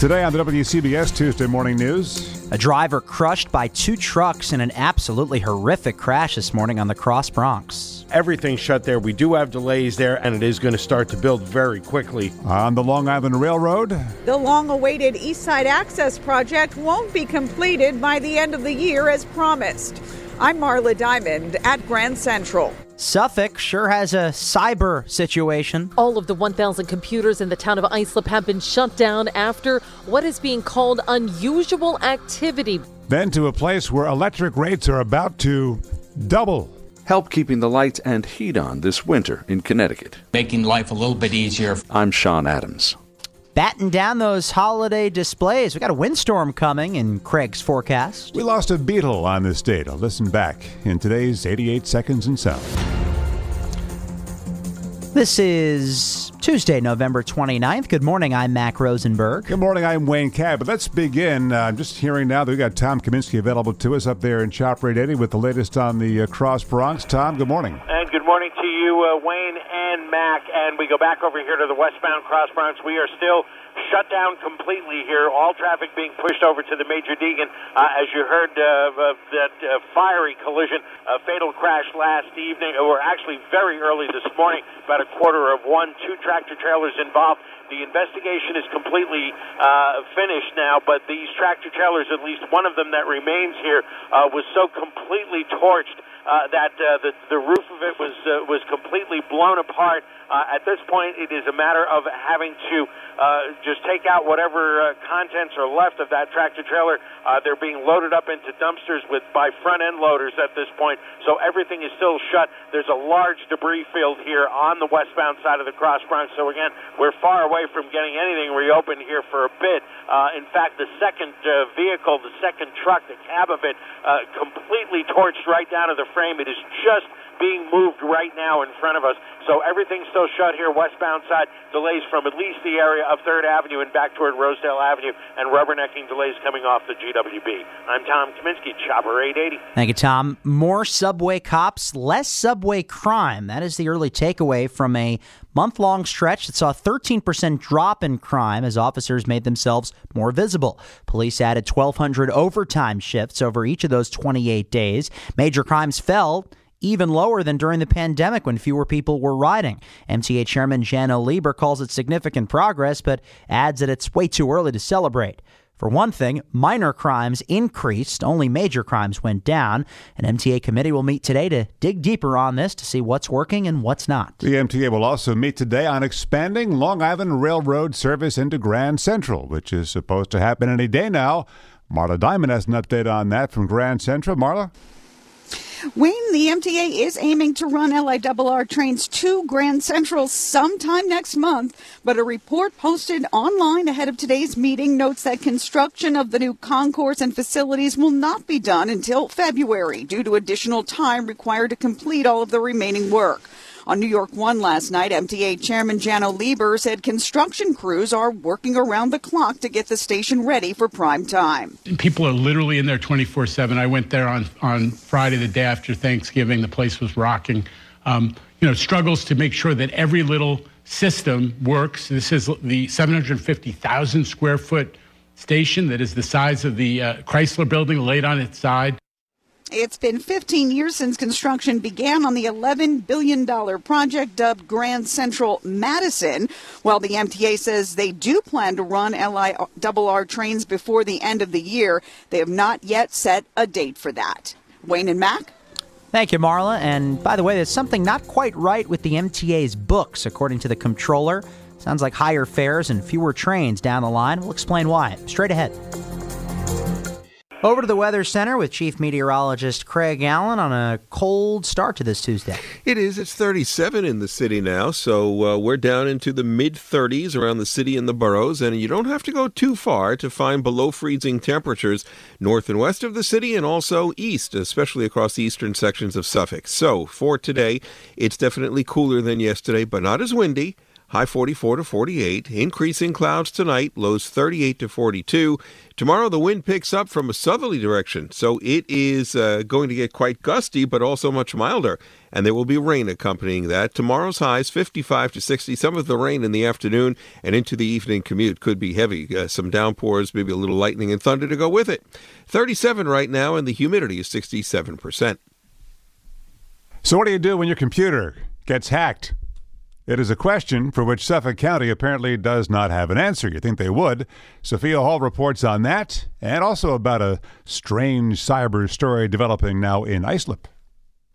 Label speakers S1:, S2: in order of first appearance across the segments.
S1: Today on the WCBS Tuesday Morning News.
S2: A driver crushed by two trucks in an absolutely horrific crash this morning on the Cross Bronx.
S3: Everything shut there. We do have delays there, and it is going to start to build very quickly.
S1: On the Long Island Railroad.
S4: The long awaited East Side Access Project won't be completed by the end of the year as promised. I'm Marla Diamond at Grand Central.
S2: Suffolk sure has a cyber situation.
S5: All of the 1,000 computers in the town of Islip have been shut down after what is being called unusual activity.
S1: Then to a place where electric rates are about to double.
S6: Help keeping the lights and heat on this winter in Connecticut.
S7: Making life a little bit easier.
S6: I'm Sean Adams
S2: batten down those holiday displays. We got a windstorm coming in Craig's forecast.
S1: We lost a Beatle on this date. I'll listen back in today's 88 Seconds in Sound.
S2: This is Tuesday, November 29th. Good morning. I'm Mack Rosenberg.
S1: Good morning. I'm Wayne Cabot. Let's begin. Uh, I'm just hearing now that we got Tom Kaminsky available to us up there in Chopper 880 with the latest on the uh, Cross Bronx. Tom, good morning.
S8: Good morning to you, uh, Wayne and Mack. And we go back over here to the westbound Cross Bronx. We are still shut down completely here. All traffic being pushed over to the Major Deegan. Uh, as you heard, uh, that uh, fiery collision, a fatal crash last evening, or actually very early this morning, about a quarter of one. Two tractor trailers involved. The investigation is completely uh, finished now, but these tractor trailers, at least one of them that remains here, uh, was so completely torched uh, that uh, the the roof of it was completely blown apart. Uh, at this point, it is a matter of having to uh, just take out whatever uh, contents are left of that tractor trailer. Uh, they're being loaded up into dumpsters with by front end loaders at this point, so everything is still shut. There's a large debris field here on the westbound side of the Cross Bronx. So again, we're far away from getting anything reopened here for a bit. Uh, in fact, the second uh, vehicle, the second truck, the cab of it, uh, completely torched right down to the frame. It is just being moved right now in front of us. So everything's still shut here, westbound side. Delays from at least the area of 3rd Avenue and back toward Rosedale Avenue, and rubbernecking delays coming off the GWB. I'm Tom Kaminsky, Chopper 880.
S2: Thank you, Tom. More subway cops, less subway crime. That is the early takeaway from a month long stretch that saw a 13% drop in crime as officers made themselves more visible. Police added 1,200 overtime shifts over each of those 28 days. Major crimes fell even lower than during the pandemic when fewer people were riding. MTA Chairman Janno Lieber calls it significant progress, but adds that it's way too early to celebrate. For one thing, minor crimes increased, only major crimes went down. An MTA committee will meet today to dig deeper on this to see what's working and what's not.
S1: The MTA will also meet today on expanding Long Island Railroad service into Grand Central, which is supposed to happen any day now. Marla Diamond has an update on that from Grand Central. Marla?
S4: Wayne, the MTA is aiming to run LIRR trains to Grand Central sometime next month, but a report posted online ahead of today's meeting notes that construction of the new concourse and facilities will not be done until February due to additional time required to complete all of the remaining work. On New York One last night, MTA Chairman Janno Lieber said construction crews are working around the clock to get the station ready for prime time.
S9: People are literally in there 24 7. I went there on, on Friday, the day after Thanksgiving. The place was rocking. Um, you know, struggles to make sure that every little system works. This is the 750,000 square foot station that is the size of the uh, Chrysler building laid on its side.
S4: It's been 15 years since construction began on the $11 billion project dubbed Grand Central Madison. While the MTA says they do plan to run LIRR trains before the end of the year, they have not yet set a date for that. Wayne and Mack?
S2: Thank you, Marla. And by the way, there's something not quite right with the MTA's books, according to the comptroller. Sounds like higher fares and fewer trains down the line. We'll explain why. Straight ahead. Over to the Weather Center with Chief Meteorologist Craig Allen on a cold start to this Tuesday.
S10: It is. It's 37 in the city now, so uh, we're down into the mid 30s around the city and the boroughs, and you don't have to go too far to find below freezing temperatures north and west of the city and also east, especially across the eastern sections of Suffolk. So for today, it's definitely cooler than yesterday, but not as windy high 44 to 48. Increasing clouds tonight, lows 38 to 42. Tomorrow, the wind picks up from a southerly direction, so it is uh, going to get quite gusty, but also much milder. And there will be rain accompanying that. Tomorrow's highs 55 to 60. Some of the rain in the afternoon and into the evening commute could be heavy. Uh, some downpours, maybe a little lightning and thunder to go with it. 37 right now, and the humidity is 67%.
S1: So, what do you do when your computer gets hacked? It is a question for which Suffolk County apparently does not have an answer. You think they would. Sophia Hall reports on that and also about a strange cyber story developing now in Islip.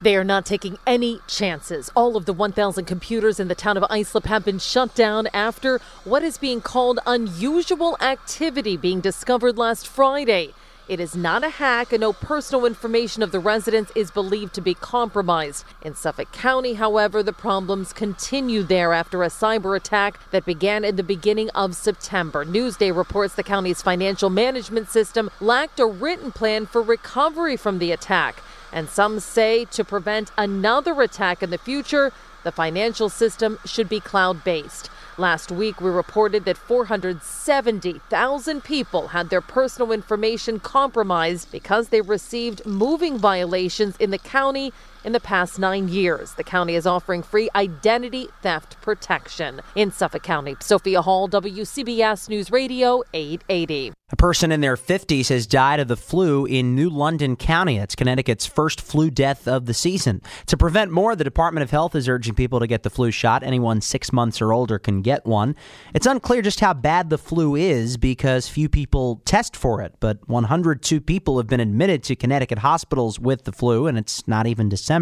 S5: They are not taking any chances. All of the 1,000 computers in the town of Islip have been shut down after what is being called unusual activity being discovered last Friday. It is not a hack, and no personal information of the residents is believed to be compromised. In Suffolk County, however, the problems continue there after a cyber attack that began in the beginning of September. Newsday reports the county's financial management system lacked a written plan for recovery from the attack. And some say to prevent another attack in the future, the financial system should be cloud based. Last week, we reported that 470,000 people had their personal information compromised because they received moving violations in the county in the past nine years. The county is offering free identity theft protection. In Suffolk County, Sophia Hall, WCBS News Radio 880.
S2: A person in their 50s has died of the flu in New London County. It's Connecticut's first flu death of the season. To prevent more, the Department of Health is urging people to get the flu shot. Anyone six months or older can get one. It's unclear just how bad the flu is because few people test for it, but 102 people have been admitted to Connecticut hospitals with the flu, and it's not even December.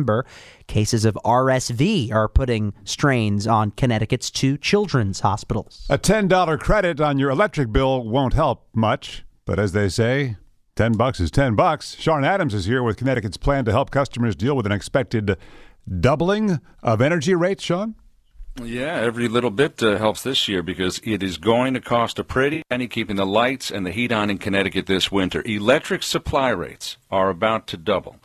S2: Cases of RSV are putting strains on Connecticut's two children's hospitals.
S1: A $10 credit on your electric bill won't help much, but as they say, 10 bucks is 10 bucks. Sean Adams is here with Connecticut's plan to help customers deal with an expected doubling of energy rates, Sean?
S6: Yeah, every little bit uh, helps this year because it is going to cost a pretty penny keeping the lights and the heat on in Connecticut this winter. Electric supply rates are about to double.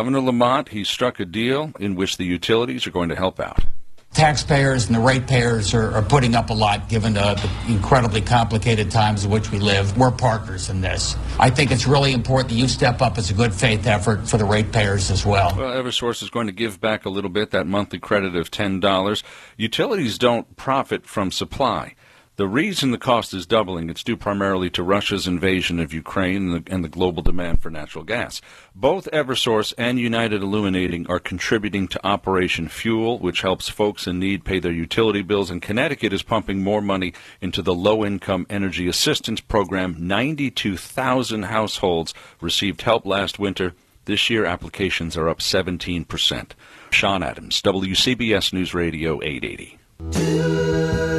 S6: Governor Lamont, he struck a deal in which the utilities are going to help out.
S7: Taxpayers and the ratepayers are, are putting up a lot given the, the incredibly complicated times in which we live. We're partners in this. I think it's really important that you step up as a good faith effort for the ratepayers as well.
S6: Well, Eversource is going to give back a little bit, that monthly credit of $10. Utilities don't profit from supply. The reason the cost is doubling, it's due primarily to Russia's invasion of Ukraine and the, and the, global demand for natural gas. Both Eversource and United Illuminating are contributing to Operation Fuel, which helps folks in need pay their utility bills, and Connecticut is pumping more money into the Low Income Energy Assistance Program. 92,000 households received help last winter. This year, applications are up 17%. Sean Adams, WCBS News Radio 880.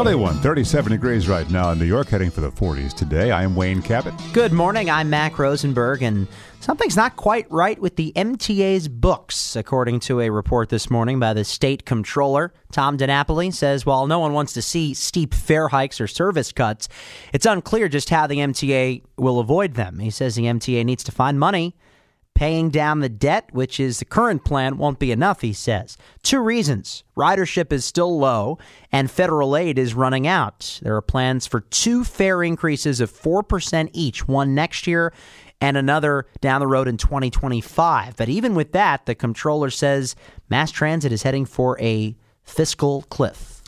S1: Chilly one, 37 degrees right now in New York, heading for the 40s today. I'm Wayne Cabot.
S2: Good morning. I'm Mack Rosenberg, and something's not quite right with the MTA's books, according to a report this morning by the state comptroller. Tom DiNapoli says while no one wants to see steep fare hikes or service cuts, it's unclear just how the MTA will avoid them. He says the MTA needs to find money Paying down the debt, which is the current plan, won't be enough, he says. Two reasons ridership is still low, and federal aid is running out. There are plans for two fare increases of 4% each, one next year and another down the road in 2025. But even with that, the comptroller says mass transit is heading for a fiscal cliff.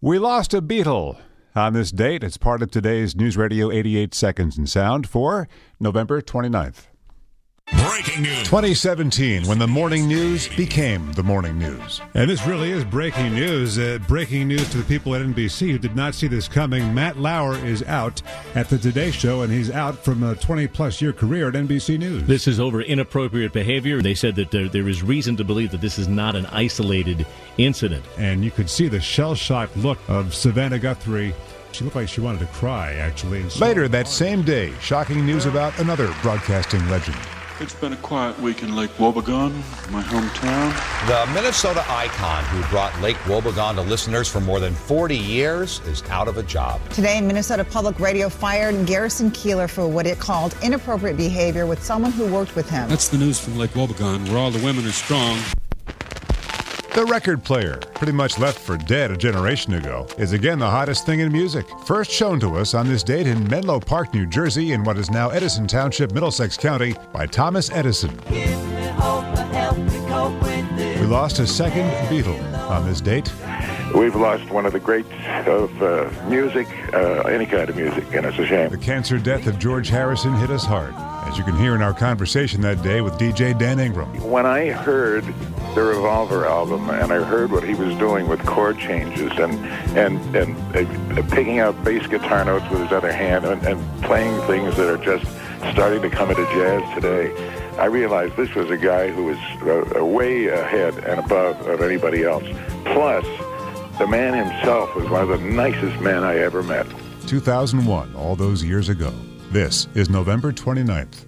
S1: We lost a Beatle on this date. It's part of today's News Radio 88 Seconds in Sound for November 29th.
S11: Breaking news.
S1: 2017, when the morning news became the morning news. And this really is breaking news. Uh, breaking news to the people at NBC who did not see this coming. Matt Lauer is out at the Today Show, and he's out from a 20 plus year career at NBC News.
S12: This is over inappropriate behavior. They said that there, there is reason to believe that this is not an isolated incident.
S1: And you could see the shell shocked look of Savannah Guthrie
S13: She looked like she wanted to cry, actually. And
S1: Later that same day, shocking news about another broadcasting legend.
S14: It's been a quiet week in Lake Wobegon, my hometown.
S15: The Minnesota icon who brought Lake Wobegon to listeners for more than 40 years is out of a job.
S16: Today, Minnesota Public Radio fired Garrison Keillor for what it called inappropriate behavior with someone who worked with him.
S14: That's the news from Lake Wobegon, where all the women are strong.
S1: The record player, pretty much left for dead a generation ago, is again the hottest thing in music. First shown to us on this date in Menlo Park, New Jersey, in what is now Edison Township, Middlesex County, by Thomas Edison. We lost a second Beatle on this date.
S17: We've lost one of the greats of uh, music, uh, any kind of music, and it's a shame.
S1: The cancer death of George Harrison hit us hard, as you can hear in our conversation that day with DJ Dan Ingram.
S17: When I heard the Revolver album and I heard what he was doing with chord changes and and and uh, picking out bass guitar notes with his other hand and, and playing things that are just starting to come into jazz today, I realized this was a guy who was uh, way ahead and above of anybody else. Plus, the man himself was one of the nicest men I ever met.
S1: 2001, all those years ago. This is November 29th.